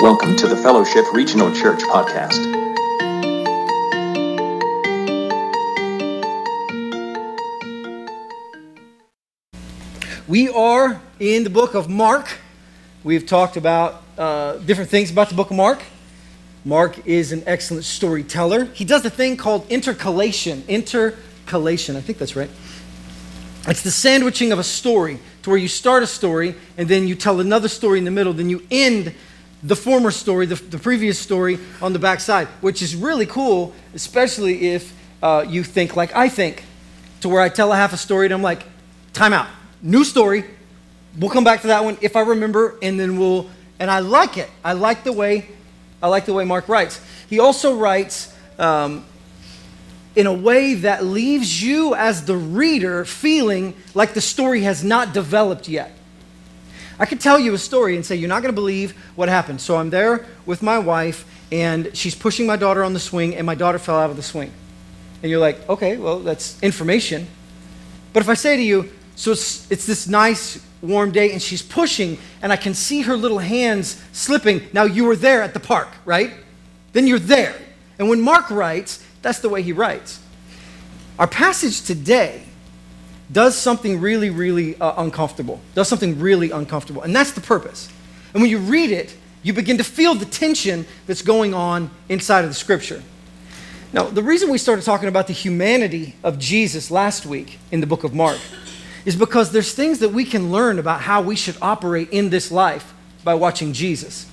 Welcome to the Fellowship Regional Church podcast. We are in the book of Mark. We've talked about uh, different things about the book of Mark. Mark is an excellent storyteller. He does a thing called intercalation. Intercalation, I think that's right. It's the sandwiching of a story to where you start a story and then you tell another story in the middle, then you end the former story, the, the previous story on the back side, which is really cool, especially if uh, you think like I think, to where I tell a half a story and I'm like, time out, new story. We'll come back to that one if I remember, and then we'll. And I like it. I like the way, I like the way Mark writes. He also writes um, in a way that leaves you as the reader feeling like the story has not developed yet. I could tell you a story and say, You're not going to believe what happened. So I'm there with my wife, and she's pushing my daughter on the swing, and my daughter fell out of the swing. And you're like, Okay, well, that's information. But if I say to you, So it's, it's this nice, warm day, and she's pushing, and I can see her little hands slipping. Now, you were there at the park, right? Then you're there. And when Mark writes, that's the way he writes. Our passage today does something really, really uh, uncomfortable, does something really uncomfortable. And that's the purpose. And when you read it, you begin to feel the tension that's going on inside of the scripture. Now, the reason we started talking about the humanity of Jesus last week in the book of Mark is because there's things that we can learn about how we should operate in this life by watching Jesus.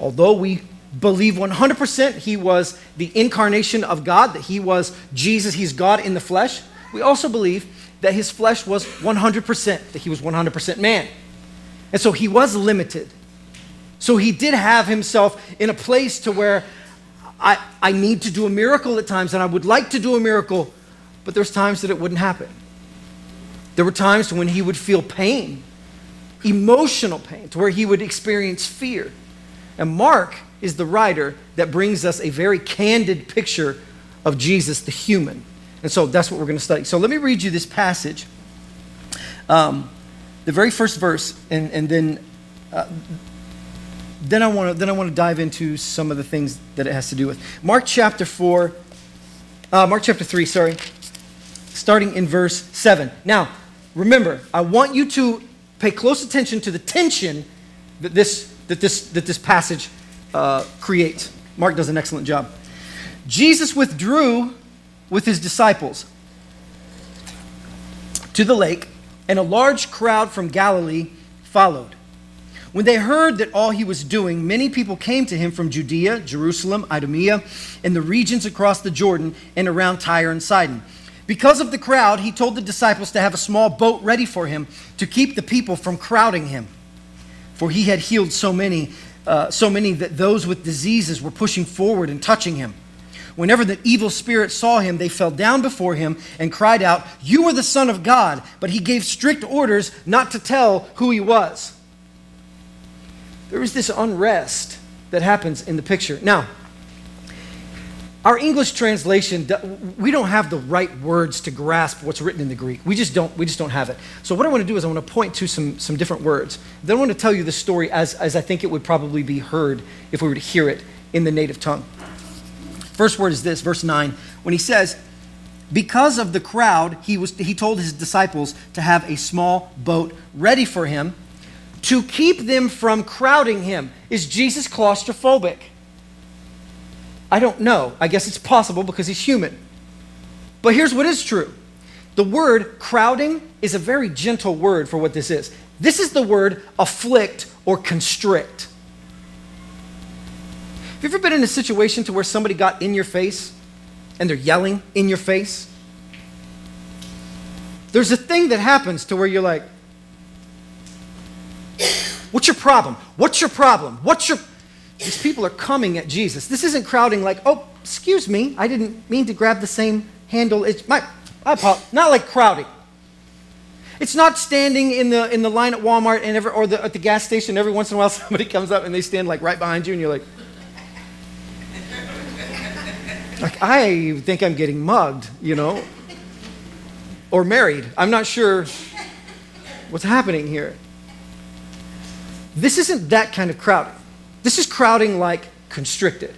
Although we believe 100% he was the incarnation of God, that he was Jesus, he's God in the flesh, we also believe that his flesh was 100%, that he was 100% man. And so he was limited. So he did have himself in a place to where I, I need to do a miracle at times, and I would like to do a miracle, but there's times that it wouldn't happen. There were times when he would feel pain, emotional pain, to where he would experience fear. And Mark is the writer that brings us a very candid picture of Jesus, the human. And so that's what we're going to study. So let me read you this passage. Um, the very first verse, and, and then, uh, then I want to then I want to dive into some of the things that it has to do with. Mark chapter four, uh, Mark chapter three, sorry, starting in verse seven. Now, remember, I want you to pay close attention to the tension that this that this that this passage uh, creates. Mark does an excellent job. Jesus withdrew with his disciples to the lake, and a large crowd from Galilee followed. When they heard that all he was doing, many people came to him from Judea, Jerusalem, Idumea, and the regions across the Jordan and around Tyre and Sidon. Because of the crowd, he told the disciples to have a small boat ready for him to keep the people from crowding him. For he had healed so many, uh, so many that those with diseases were pushing forward and touching him. Whenever the evil spirits saw him, they fell down before him and cried out, You are the Son of God. But he gave strict orders not to tell who he was. There is this unrest that happens in the picture. Now, our English translation, we don't have the right words to grasp what's written in the Greek. We just don't, we just don't have it. So what I want to do is I want to point to some, some different words. Then I want to tell you the story as, as I think it would probably be heard if we were to hear it in the native tongue. First word is this, verse 9, when he says, Because of the crowd, he, was, he told his disciples to have a small boat ready for him to keep them from crowding him. Is Jesus claustrophobic? I don't know. I guess it's possible because he's human. But here's what is true the word crowding is a very gentle word for what this is. This is the word afflict or constrict. Have you ever been in a situation to where somebody got in your face and they're yelling in your face? There's a thing that happens to where you're like, What's your problem? What's your problem? What's your. These people are coming at Jesus. This isn't crowding like, oh, excuse me, I didn't mean to grab the same handle. It's my, I apologize. Not like crowding. It's not standing in the, in the line at Walmart and every, or the, at the gas station. Every once in a while, somebody comes up and they stand like right behind you, and you're like, like, I think I'm getting mugged, you know, or married. I'm not sure what's happening here. This isn't that kind of crowding. This is crowding like constricted.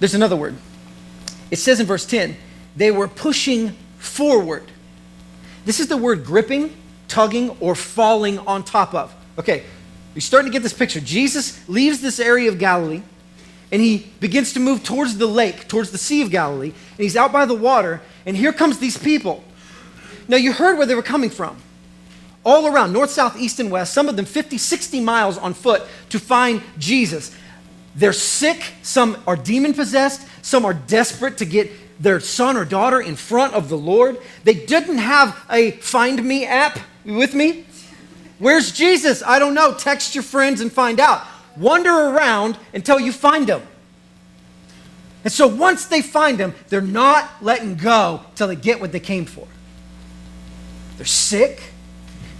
There's another word. It says in verse 10, they were pushing forward. This is the word gripping, tugging, or falling on top of. Okay, you're starting to get this picture. Jesus leaves this area of Galilee and he begins to move towards the lake, towards the Sea of Galilee, and he's out by the water, and here comes these people. Now, you heard where they were coming from. All around, north, south, east, and west, some of them 50, 60 miles on foot to find Jesus. They're sick, some are demon possessed, some are desperate to get their son or daughter in front of the Lord. They didn't have a Find Me app. With me? Where's Jesus? I don't know. Text your friends and find out. Wander around until you find them. And so once they find them, they're not letting go till they get what they came for. They're sick.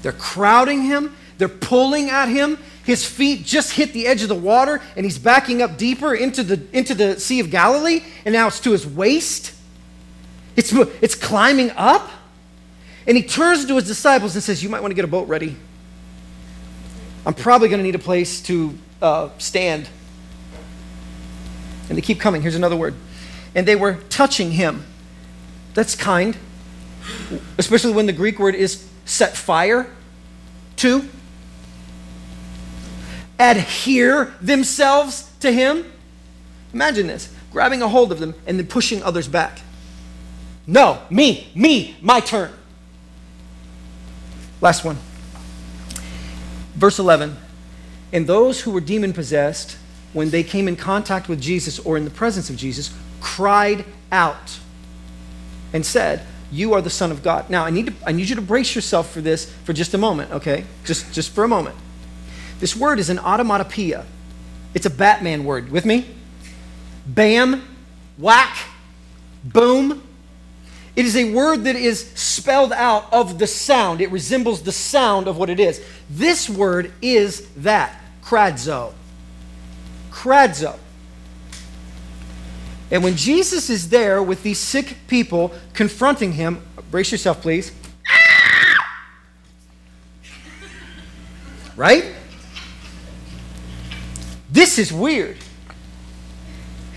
They're crowding him. They're pulling at him. His feet just hit the edge of the water, and he's backing up deeper into the, into the Sea of Galilee, and now it's to his waist. It's, it's climbing up. And he turns to his disciples and says, You might want to get a boat ready. I'm probably going to need a place to uh, stand. And they keep coming. Here's another word. And they were touching him. That's kind, especially when the Greek word is set fire to. Adhere themselves to him. Imagine this grabbing a hold of them and then pushing others back. No, me, me, my turn. Last one. Verse 11. And those who were demon possessed, when they came in contact with Jesus or in the presence of Jesus, cried out and said, You are the Son of God. Now, I need, to, I need you to brace yourself for this for just a moment, okay? Just, just for a moment. This word is an automatopoeia. It's a Batman word. With me? Bam, whack, boom. It is a word that is spelled out of the sound. It resembles the sound of what it is. This word is that, kradzo. Kradzo. And when Jesus is there with these sick people confronting him, brace yourself, please. Right? This is weird.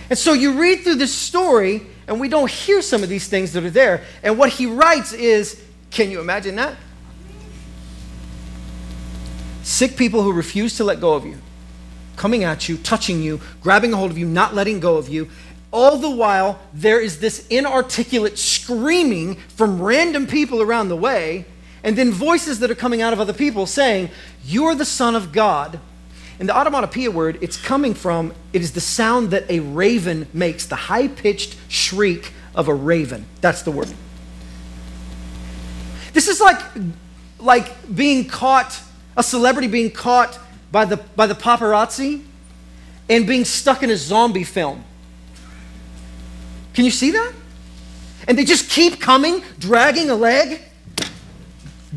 And so you read through this story, and we don't hear some of these things that are there. And what he writes is can you imagine that? Sick people who refuse to let go of you, coming at you, touching you, grabbing a hold of you, not letting go of you. All the while, there is this inarticulate screaming from random people around the way, and then voices that are coming out of other people saying, You're the Son of God. And the automatopoeia word, it's coming from, it is the sound that a raven makes, the high pitched shriek of a raven. That's the word. This is like, like being caught, a celebrity being caught by the, by the paparazzi and being stuck in a zombie film. Can you see that? And they just keep coming, dragging a leg,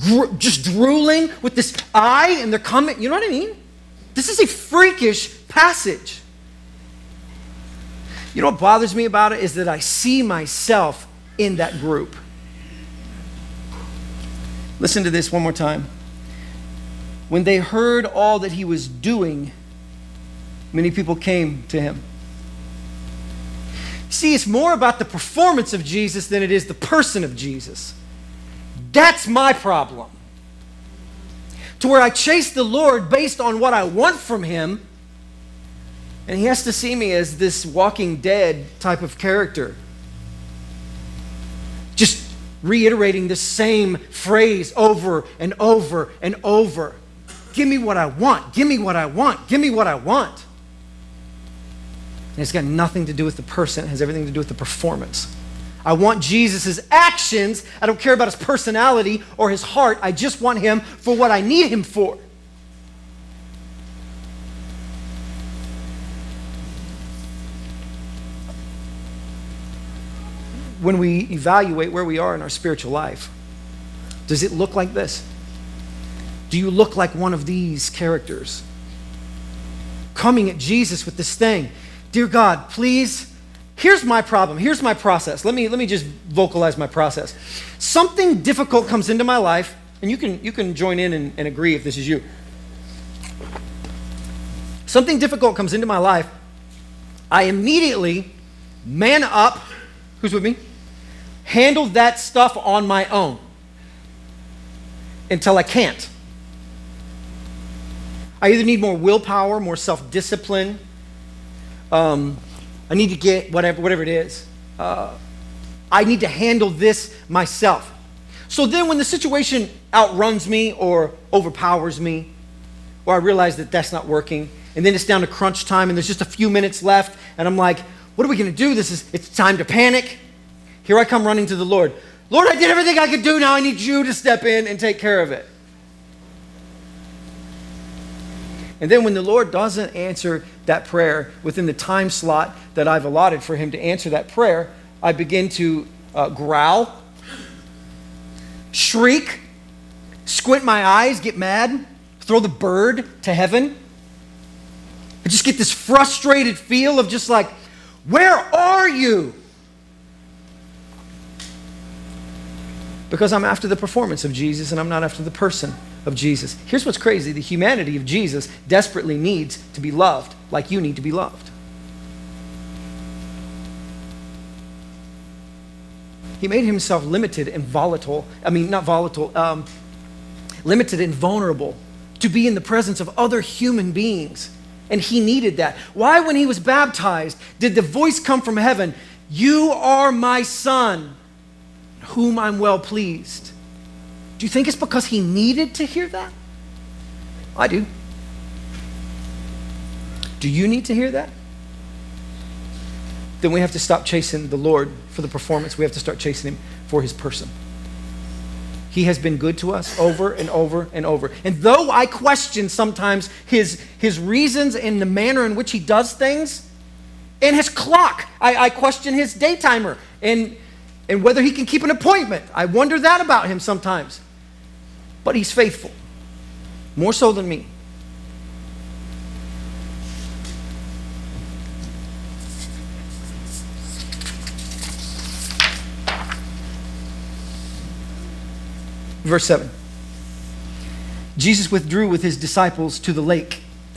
gr- just drooling with this eye, and they're coming. You know what I mean? This is a freakish passage. You know what bothers me about it is that I see myself in that group. Listen to this one more time. When they heard all that he was doing, many people came to him. See, it's more about the performance of Jesus than it is the person of Jesus. That's my problem to where I chase the Lord based on what I want from Him. And He has to see me as this walking dead type of character. Just reiterating the same phrase over and over and over. Give me what I want. Give me what I want. Give me what I want. And it's got nothing to do with the person, it has everything to do with the performance. I want Jesus' actions. I don't care about his personality or his heart. I just want him for what I need him for. When we evaluate where we are in our spiritual life, does it look like this? Do you look like one of these characters? Coming at Jesus with this thing. Dear God, please Here's my problem. Here's my process. Let me, let me just vocalize my process. Something difficult comes into my life, and you can, you can join in and, and agree if this is you. something difficult comes into my life, I immediately man up. Who's with me? Handle that stuff on my own until I can't. I either need more willpower, more self discipline. Um, I need to get whatever, whatever it is. Uh, I need to handle this myself. So then, when the situation outruns me or overpowers me, or I realize that that's not working, and then it's down to crunch time and there's just a few minutes left, and I'm like, what are we going to do? This is, it's time to panic. Here I come running to the Lord. Lord, I did everything I could do. Now I need you to step in and take care of it. And then when the Lord doesn't answer that prayer within the time slot that I've allotted for him to answer that prayer, I begin to uh, growl, shriek, squint my eyes, get mad, throw the bird to heaven. I just get this frustrated feel of just like, where are you? Because I'm after the performance of Jesus and I'm not after the person of Jesus. Here's what's crazy the humanity of Jesus desperately needs to be loved like you need to be loved. He made himself limited and volatile. I mean, not volatile, um, limited and vulnerable to be in the presence of other human beings. And he needed that. Why, when he was baptized, did the voice come from heaven? You are my son, whom I'm well pleased. Do you think it's because he needed to hear that? I do. Do you need to hear that? Then we have to stop chasing the Lord for the performance. We have to start chasing him for his person. He has been good to us over and over and over. And though I question sometimes his, his reasons and the manner in which he does things, and his clock, I, I question his daytimer and, and whether he can keep an appointment. I wonder that about him sometimes. But he's faithful, more so than me. Verse 7. Jesus withdrew with his disciples to the lake.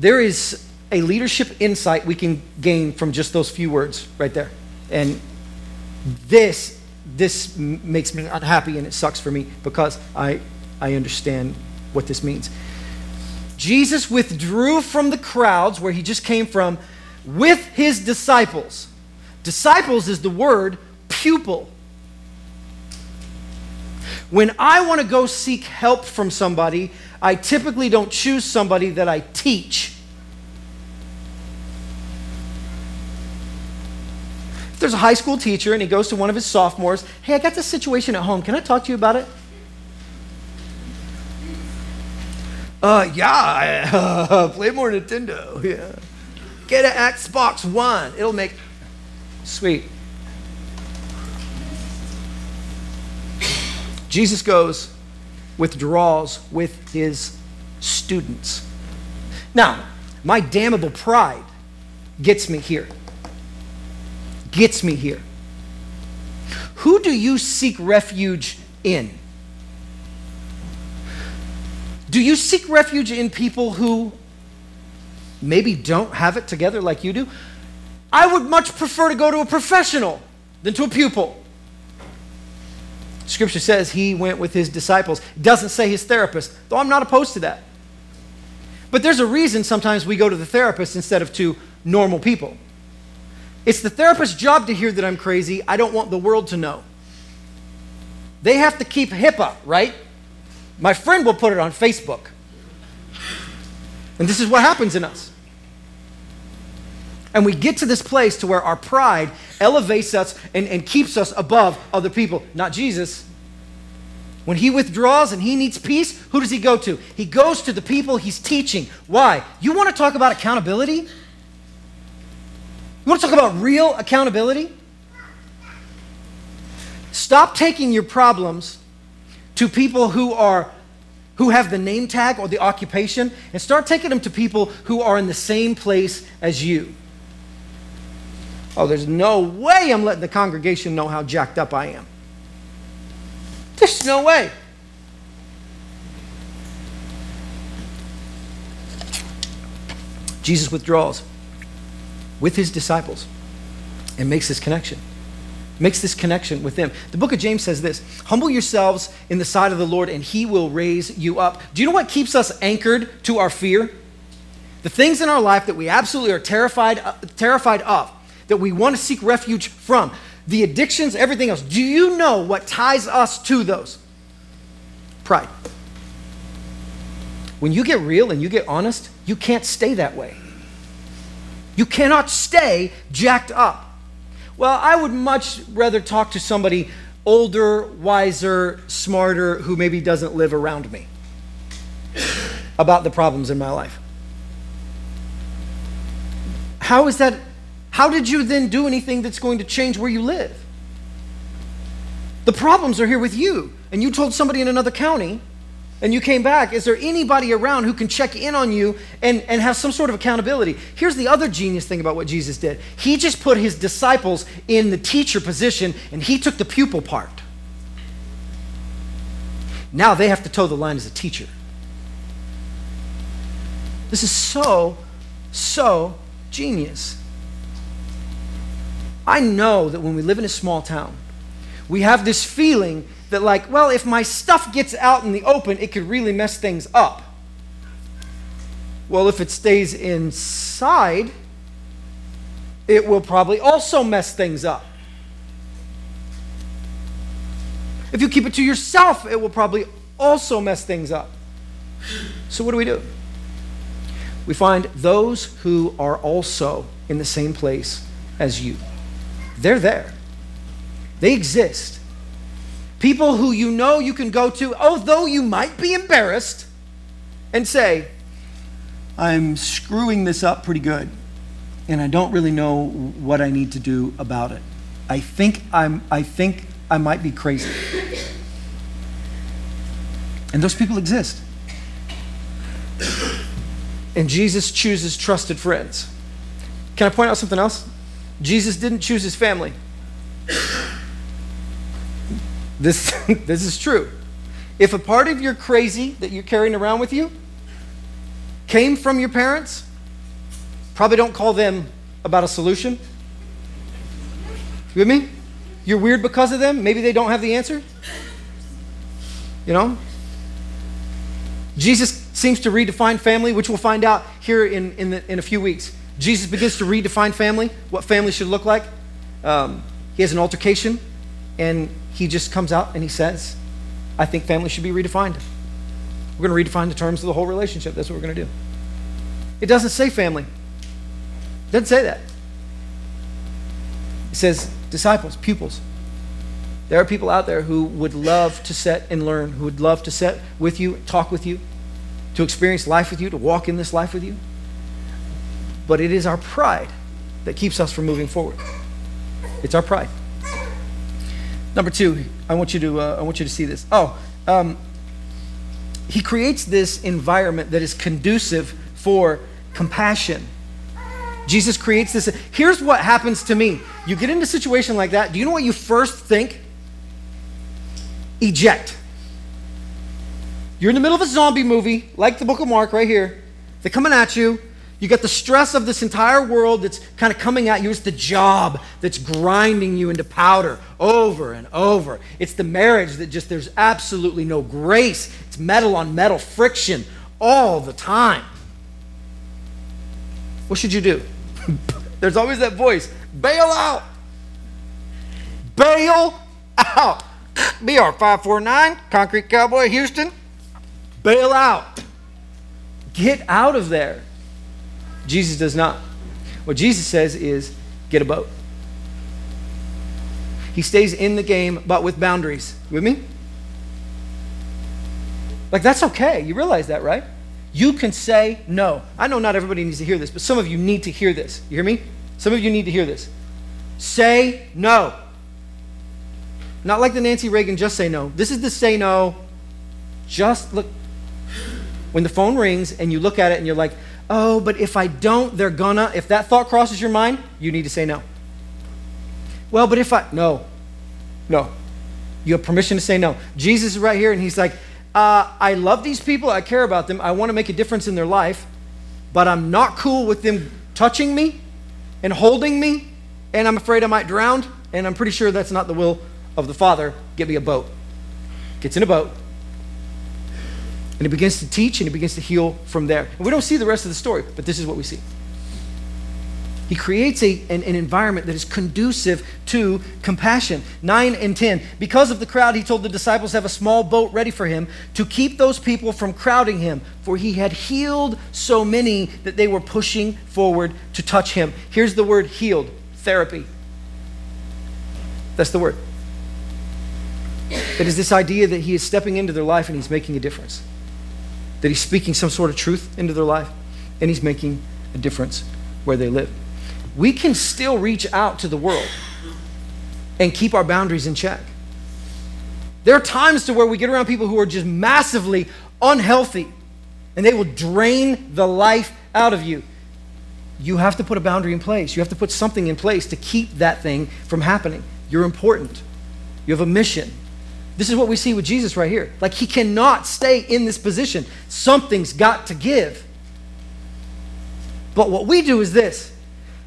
there is a leadership insight we can gain from just those few words right there. And this this makes me unhappy and it sucks for me because I I understand what this means. Jesus withdrew from the crowds where he just came from with his disciples. Disciples is the word pupil. When I want to go seek help from somebody, I typically don't choose somebody that I teach. There's a high school teacher and he goes to one of his sophomores, hey, I got this situation at home. Can I talk to you about it? Uh, yeah, uh, play more Nintendo. Yeah. Get an Xbox One. It'll make sweet. Jesus goes, withdraws with his students. Now, my damnable pride gets me here. Gets me here. Who do you seek refuge in? Do you seek refuge in people who maybe don't have it together like you do? I would much prefer to go to a professional than to a pupil. Scripture says he went with his disciples. It doesn't say his therapist, though I'm not opposed to that. But there's a reason sometimes we go to the therapist instead of to normal people. It's the therapist's job to hear that I'm crazy. I don't want the world to know. They have to keep HIPAA, right? My friend will put it on Facebook. And this is what happens in us. And we get to this place to where our pride elevates us and, and keeps us above other people, not Jesus. When he withdraws and he needs peace, who does he go to? He goes to the people he's teaching. Why? You want to talk about accountability? You want to talk about real accountability? Stop taking your problems to people who are who have the name tag or the occupation and start taking them to people who are in the same place as you. Oh, there's no way I'm letting the congregation know how jacked up I am. There's no way. Jesus withdraws with his disciples and makes this connection. Makes this connection with them. The book of James says this Humble yourselves in the sight of the Lord, and he will raise you up. Do you know what keeps us anchored to our fear? The things in our life that we absolutely are terrified, uh, terrified of, that we want to seek refuge from, the addictions, everything else. Do you know what ties us to those? Pride. When you get real and you get honest, you can't stay that way. You cannot stay jacked up. Well, I would much rather talk to somebody older, wiser, smarter, who maybe doesn't live around me about the problems in my life. How is that? How did you then do anything that's going to change where you live? The problems are here with you. And you told somebody in another county and you came back, is there anybody around who can check in on you and, and have some sort of accountability? Here's the other genius thing about what Jesus did He just put his disciples in the teacher position and he took the pupil part. Now they have to toe the line as a teacher. This is so, so genius. I know that when we live in a small town, we have this feeling that, like, well, if my stuff gets out in the open, it could really mess things up. Well, if it stays inside, it will probably also mess things up. If you keep it to yourself, it will probably also mess things up. So, what do we do? We find those who are also in the same place as you. They're there, they exist. People who you know you can go to, although you might be embarrassed, and say, I'm screwing this up pretty good, and I don't really know what I need to do about it. I think I'm I think I might be crazy. And those people exist. And Jesus chooses trusted friends. Can I point out something else? Jesus didn't choose his family. This, this is true. If a part of your crazy that you're carrying around with you came from your parents, probably don't call them about a solution. You with me? You're weird because of them? Maybe they don't have the answer? You know? Jesus seems to redefine family, which we'll find out here in, in, the, in a few weeks. Jesus begins to redefine family, what family should look like. Um, he has an altercation, and he just comes out and he says, I think family should be redefined. We're going to redefine the terms of the whole relationship. That's what we're going to do. It doesn't say family. It doesn't say that. It says disciples, pupils. There are people out there who would love to sit and learn, who would love to sit with you, talk with you, to experience life with you, to walk in this life with you. But it is our pride that keeps us from moving forward. It's our pride. Number two, I want you to, uh, I want you to see this. Oh, um, he creates this environment that is conducive for compassion. Jesus creates this. Here's what happens to me. You get into a situation like that. Do you know what you first think? Eject. You're in the middle of a zombie movie, like the book of Mark right here. They're coming at you. You got the stress of this entire world that's kind of coming at you. It's the job that's grinding you into powder over and over. It's the marriage that just, there's absolutely no grace. It's metal on metal friction all the time. What should you do? there's always that voice bail out. Bail out. BR 549, Concrete Cowboy, Houston. Bail out. Get out of there. Jesus does not. What Jesus says is get a boat. He stays in the game, but with boundaries. with me? Like, that's okay. You realize that, right? You can say no. I know not everybody needs to hear this, but some of you need to hear this. You hear me? Some of you need to hear this. Say no. Not like the Nancy Reagan, just say no. This is the say no. Just look. When the phone rings and you look at it and you're like, oh, but if I don't, they're gonna. If that thought crosses your mind, you need to say no. Well, but if I, no, no. You have permission to say no. Jesus is right here and he's like, uh, I love these people. I care about them. I want to make a difference in their life. but I'm not cool with them touching me and holding me, and I'm afraid I might drown, and I'm pretty sure that's not the will of the Father. Get me a boat. Gets in a boat. And he begins to teach and he begins to heal from there. And we don't see the rest of the story, but this is what we see. He creates a, an, an, environment that is conducive to compassion. 9 and 10. Because of the crowd, he told the disciples to have a small boat ready for him to keep those people from crowding him, for he had healed so many that they were pushing forward to touch him. Here's the word healed therapy. That's the word. It is this idea that he is stepping into their life and he's making a difference. That he's speaking some sort of truth into their life and he's making a difference where they live we can still reach out to the world and keep our boundaries in check. There are times to where we get around people who are just massively unhealthy and they will drain the life out of you. You have to put a boundary in place. You have to put something in place to keep that thing from happening. You're important. You have a mission. This is what we see with Jesus right here. Like he cannot stay in this position. Something's got to give. But what we do is this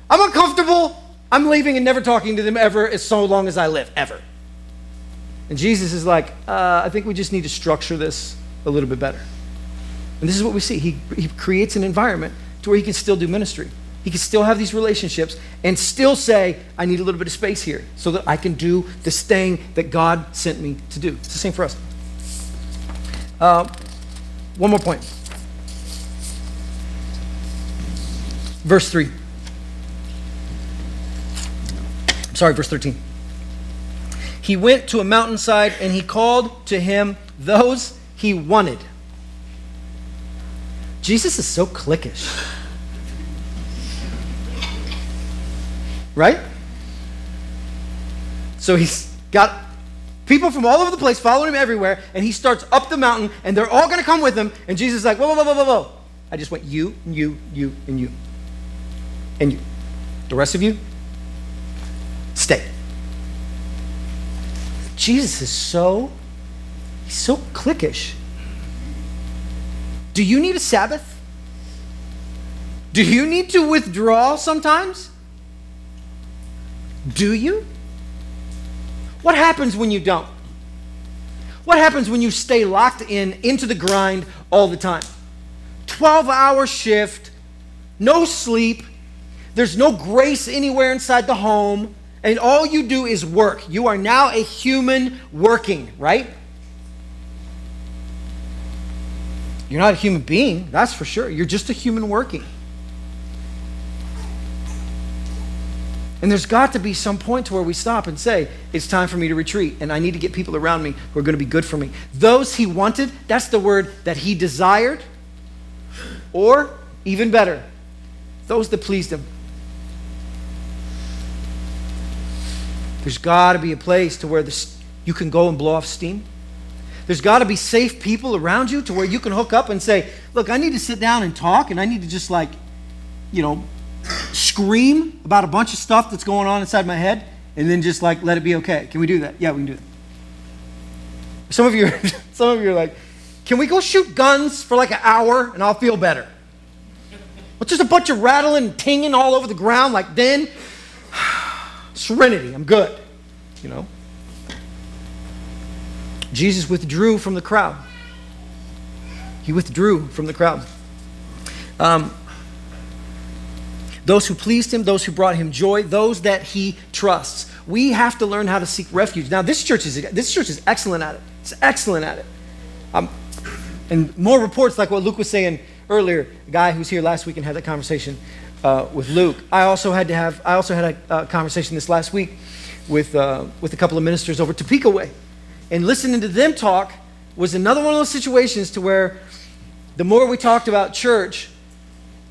I'm uncomfortable. I'm leaving and never talking to them ever as so long as I live, ever. And Jesus is like, uh, I think we just need to structure this a little bit better. And this is what we see. He, he creates an environment to where he can still do ministry. He can still have these relationships and still say, I need a little bit of space here so that I can do this thing that God sent me to do. It's the same for us. Uh, one more point. Verse 3. Sorry, verse 13. He went to a mountainside and he called to him those he wanted. Jesus is so cliquish. Right? So he's got people from all over the place following him everywhere, and he starts up the mountain, and they're all going to come with him. And Jesus is like, whoa, whoa, whoa, whoa, whoa. I just want you, and you, you, and you. And you. The rest of you, Stay. Jesus is so, he's so cliquish. Do you need a Sabbath? Do you need to withdraw sometimes? Do you? What happens when you don't? What happens when you stay locked in into the grind all the time? 12 hour shift, no sleep, there's no grace anywhere inside the home and all you do is work. You are now a human working, right? You're not a human being, that's for sure. You're just a human working. And there's got to be some point to where we stop and say, it's time for me to retreat, and I need to get people around me who are going to be good for me. Those he wanted, that's the word that he desired, or even better, those that pleased him. There's got to be a place to where this, you can go and blow off steam. There's got to be safe people around you to where you can hook up and say, Look, I need to sit down and talk, and I need to just like, you know, scream about a bunch of stuff that's going on inside my head, and then just like let it be okay. Can we do that? Yeah, we can do that. Some of you, are, some of you are like, Can we go shoot guns for like an hour and I'll feel better? Well, just a bunch of rattling, and tinging all over the ground, like then serenity. I'm good. You know? Jesus withdrew from the crowd. He withdrew from the crowd. Um, those who pleased him, those who brought him joy, those that he trusts. We have to learn how to seek refuge. Now, this church is this church is excellent at it. It's excellent at it. Um, and more reports like what Luke was saying earlier. A guy who's here last week and had that conversation uh, with Luke. I also had to have, I also had a, conversation this last week with, uh, with a couple of ministers over Topeka Way. And listening to them talk was another one of those situations to where the more we talked about church,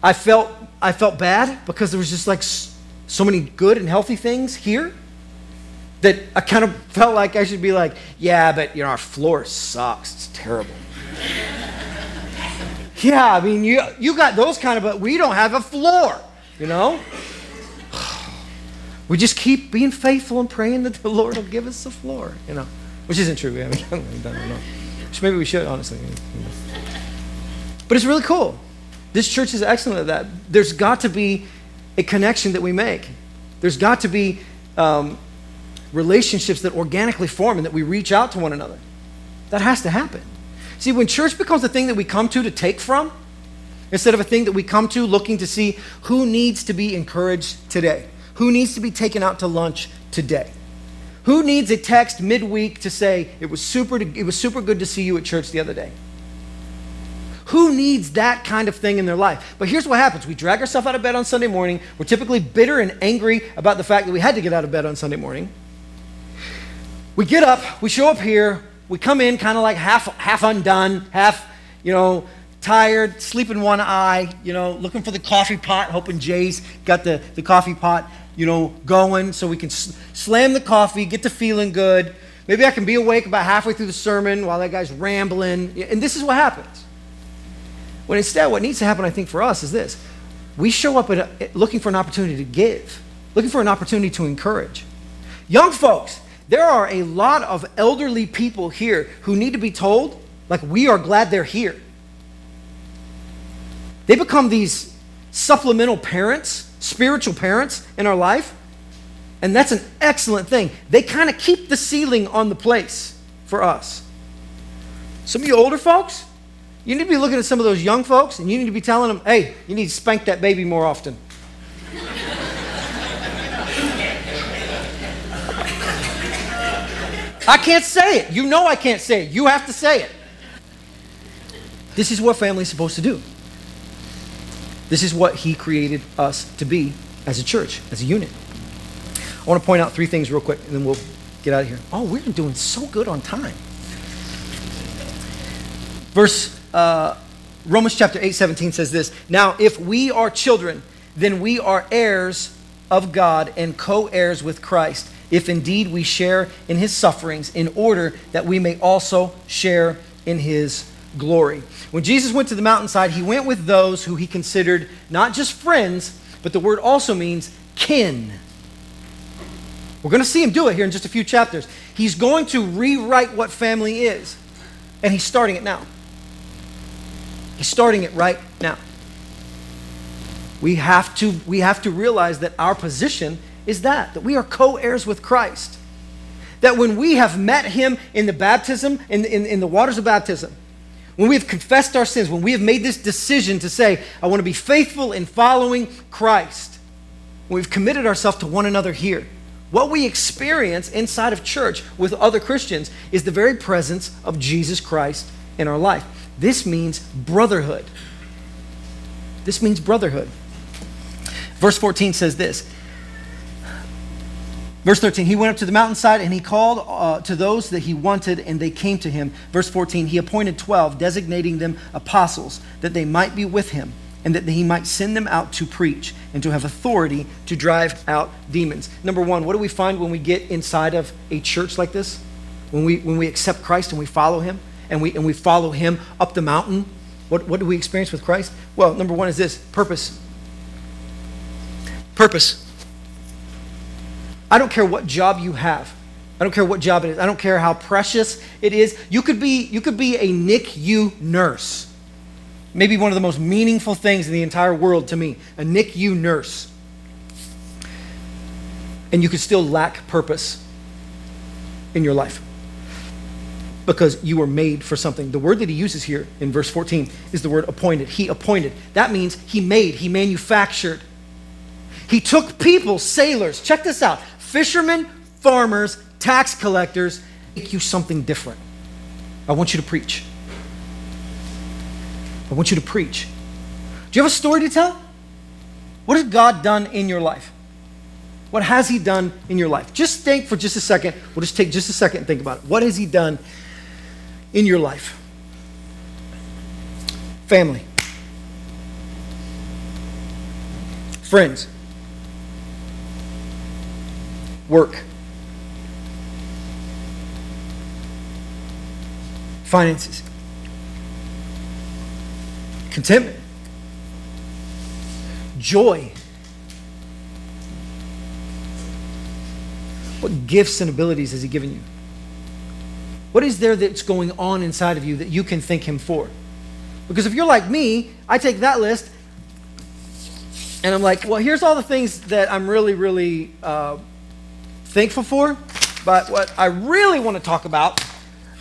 I felt, I felt bad because there was just like so many good and healthy things here that I kind of felt like I should be like, yeah, but you know, our floor sucks. It's terrible. Yeah, I mean, you, you got those kind of, but we don't have a floor, you know? We just keep being faithful and praying that the Lord will give us a floor, you know? Which isn't true. We haven't done it. Maybe we should, honestly. But it's really cool. This church is excellent at that. There's got to be a connection that we make. There's got to be um, relationships that organically form and that we reach out to one another. That has to happen. See, when church becomes a thing that we come to to take from, instead of a thing that we come to looking to see who needs to be encouraged today, who needs to be taken out to lunch today, who needs a text midweek to say it was super, it was super good to see you at church the other day. Who needs that kind of thing in their life? But here's what happens we drag ourselves out of bed on Sunday morning. We're typically bitter and angry about the fact that we had to get out of bed on Sunday morning. We get up, we show up here, we come in kind of like half, half undone, half, you know, tired, sleeping one eye, you know, looking for the coffee pot, hoping Jay's got the, the coffee pot, you know, going so we can slam the coffee, get to feeling good. Maybe I can be awake about halfway through the sermon while that guy's rambling. And this is what happens. When instead, what needs to happen, I think, for us is this we show up a, looking for an opportunity to give, looking for an opportunity to encourage. Young folks, there are a lot of elderly people here who need to be told, like, we are glad they're here. They become these supplemental parents, spiritual parents in our life, and that's an excellent thing. They kind of keep the ceiling on the place for us. Some of you older folks, you need to be looking at some of those young folks and you need to be telling them, hey, you need to spank that baby more often. I can't say it. You know I can't say it. You have to say it. This is what family is supposed to do. This is what he created us to be as a church, as a unit. I want to point out three things real quick, and then we'll get out of here. Oh, we're doing so good on time. Verse uh, Romans chapter 8, 17 says this Now, if we are children, then we are heirs of God and co heirs with Christ, if indeed we share in his sufferings, in order that we may also share in his glory. When Jesus went to the mountainside, he went with those who he considered not just friends, but the word also means kin. We're going to see him do it here in just a few chapters. He's going to rewrite what family is, and he's starting it now. He's starting it right now. We have to, we have to realize that our position is that, that we are co heirs with Christ. That when we have met him in the baptism, in, in, in the waters of baptism, when we have confessed our sins, when we have made this decision to say, I want to be faithful in following Christ, when we've committed ourselves to one another here, what we experience inside of church with other Christians is the very presence of Jesus Christ in our life. This means brotherhood. This means brotherhood. Verse 14 says this. Verse 13, he went up to the mountainside and he called uh, to those that he wanted, and they came to him. Verse 14, he appointed 12, designating them apostles, that they might be with him, and that he might send them out to preach and to have authority to drive out demons. Number one, what do we find when we get inside of a church like this? When we, when we accept Christ and we follow him? And we, and we follow him up the mountain, what, what do we experience with Christ? Well, number one is this purpose. Purpose. I don't care what job you have. I don't care what job it is. I don't care how precious it is. You could be, you could be a NICU nurse. Maybe one of the most meaningful things in the entire world to me, a NICU nurse. And you could still lack purpose in your life because you were made for something. The word that he uses here in verse 14 is the word appointed. He appointed. That means he made, he manufactured. He took people, sailors, check this out fishermen, farmers, tax collectors, make you something different. I want you to preach. I want you to preach. Do you have a story to tell? What has God done in your life? What has He done in your life? Just think for just a second. We'll just take just a second and think about it. What has He done in your life? Family, friends, work, finances, contentment, joy. What gifts and abilities has He given you? What is there that's going on inside of you that you can thank Him for? Because if you're like me, I take that list and I'm like, well, here's all the things that I'm really, really uh, thankful for. But what I really want to talk about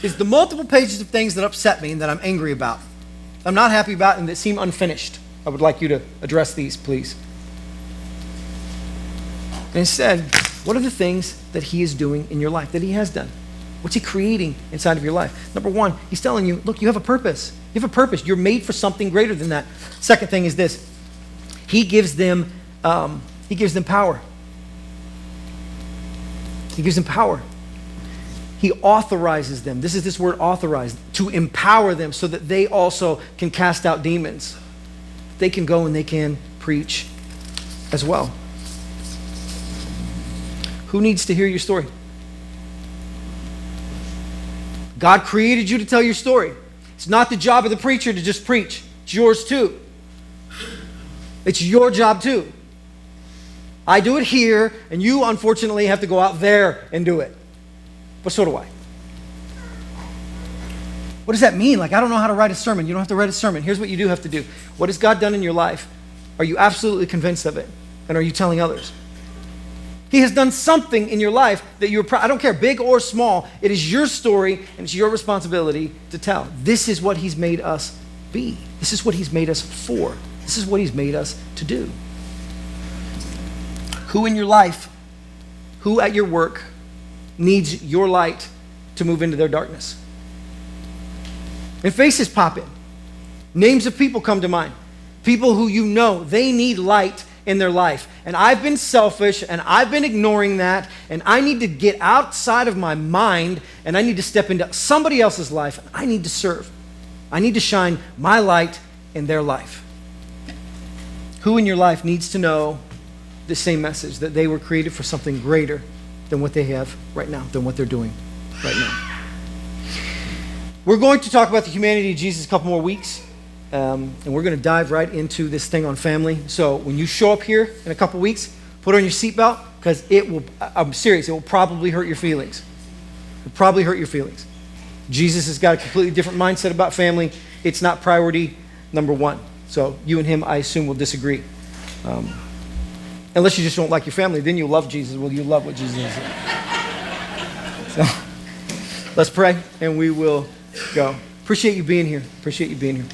is the multiple pages of things that upset me and that I'm angry about. I'm not happy about and that seem unfinished. I would like you to address these, please. And instead, what are the things that He is doing in your life, that He has done? What's He creating inside of your life? Number one, He's telling you, look, you have a purpose. You have a purpose. You're made for something greater than that. Second thing is this He gives them, um, he gives them power. He gives them power. He authorizes them. This is this word authorized to empower them so that they also can cast out demons. They can go and they can preach as well. Who needs to hear your story? God created you to tell your story. It's not the job of the preacher to just preach, it's yours too. It's your job too. I do it here, and you unfortunately have to go out there and do it. But so do I. What does that mean? Like, I don't know how to write a sermon. You don't have to write a sermon. Here's what you do have to do What has God done in your life? Are you absolutely convinced of it? And are you telling others? He has done something in your life that you're proud. I don't care, big or small. It is your story and it's your responsibility to tell. This is what He's made us be. This is what He's made us for. This is what He's made us to do. Who in your life, who at your work needs your light to move into their darkness? And faces pop in. Names of people come to mind. People who you know, they need light in their life. And I've been selfish and I've been ignoring that. And I need to get outside of my mind and I need to step into somebody else's life. I need to serve. I need to shine my light in their life. Who in your life needs to know the same message that they were created for something greater than what they have right now, than what they're doing right now? We're going to talk about the humanity of Jesus a couple more weeks. Um, and we're going to dive right into this thing on family. So when you show up here in a couple weeks, put on your seatbelt because it will, I'm serious, it will probably hurt your feelings. It will probably hurt your feelings. Jesus has got a completely different mindset about family. It's not priority number one. So you and him, I assume, will disagree. Um, unless you just don't like your family, then you'll love Jesus. Well, you love what Jesus is. So let's pray and we will go. Appreciate you being here. Appreciate you being here.